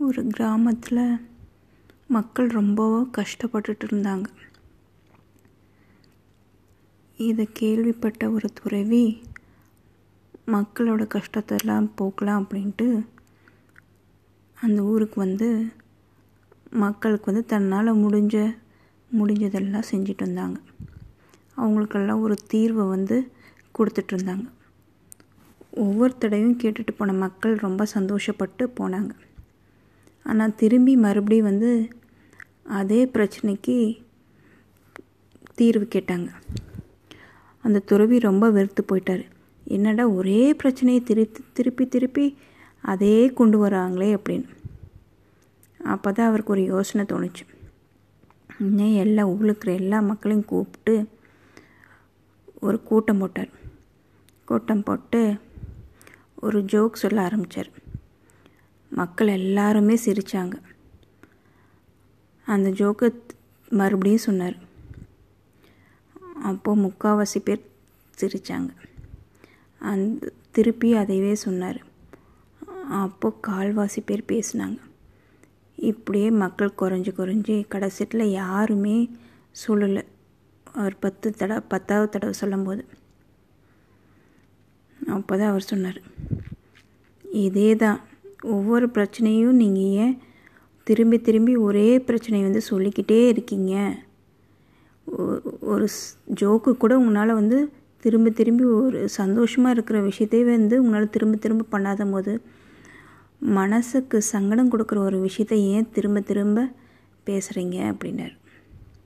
ஒரு கிராமத்தில் மக்கள் ரொம்ப கஷ்டப்பட்டுட்டு இருந்தாங்க இதை கேள்விப்பட்ட ஒரு துறவி மக்களோட கஷ்டத்தெல்லாம் போக்கலாம் அப்படின்ட்டு அந்த ஊருக்கு வந்து மக்களுக்கு வந்து தன்னால் முடிஞ்ச முடிஞ்சதெல்லாம் செஞ்சுட்டு வந்தாங்க அவங்களுக்கெல்லாம் ஒரு தீர்வை வந்து கொடுத்துட்டு இருந்தாங்க ஒவ்வொரு தடவையும் கேட்டுட்டு போன மக்கள் ரொம்ப சந்தோஷப்பட்டு போனாங்க. ஆனால் திரும்பி மறுபடியும் வந்து அதே பிரச்சனைக்கு தீர்வு கேட்டாங்க. அந்த துறவி ரொம்ப வெறுத்து போயிட்டார். என்னடா ஒரே பிரச்சனையை திருப்பி திருப்பி திருப்பி அதே கொண்டு வராங்களே அப்படின்னு. அப்போ தான் அவருக்கு ஒரு யோசனை தோணுச்சு. இன்னும் எல்லா ஊரில் இருக்கிற எல்லா மக்களையும் கூப்பிட்டு ஒரு கூட்டம் போட்டார். கூட்டம் போட்டு ஒரு ஜோக் சொல்ல ஆரம்பித்தார் மக்கள் எல்லாருமே சிரித்தாங்க அந்த ஜோக்கு மறுபடியும் சொன்னார். அப்போது முக்கால்வாசி பேர் சிரித்தாங்க அந்த திருப்பி அதைவே சொன்னார். அப்போ கால்வாசி பேர் பேசினாங்க. இப்படியே மக்கள் குறைஞ்சி குறைஞ்சி கடைசியில் யாருமே சொல்லலை. அவர் பத்து தடவை பத்தாவது தடவை சொல்லும்போது. அப்போ தான் அவர் சொன்னார். இதே தான் ஒவ்வொரு பிரச்சனையும் நீங்கள் ஏன் திரும்பி திரும்பி ஒரே பிரச்சனையை வந்து சொல்லிக்கிட்டே இருக்கீங்க? ஒரு ஜோக்கு கூட உங்களால் வந்து திரும்ப திரும்பி ஒரு சந்தோஷமாக இருக்கிற விஷயத்தையே வந்து உங்களால் திரும்ப திரும்ப பண்ணாத போது மனசுக்கு சங்கடம் கொடுக்குற ஒரு விஷயத்தை ஏன் திரும்ப திரும்ப பேசுகிறீங்க அப்படின்னாரு.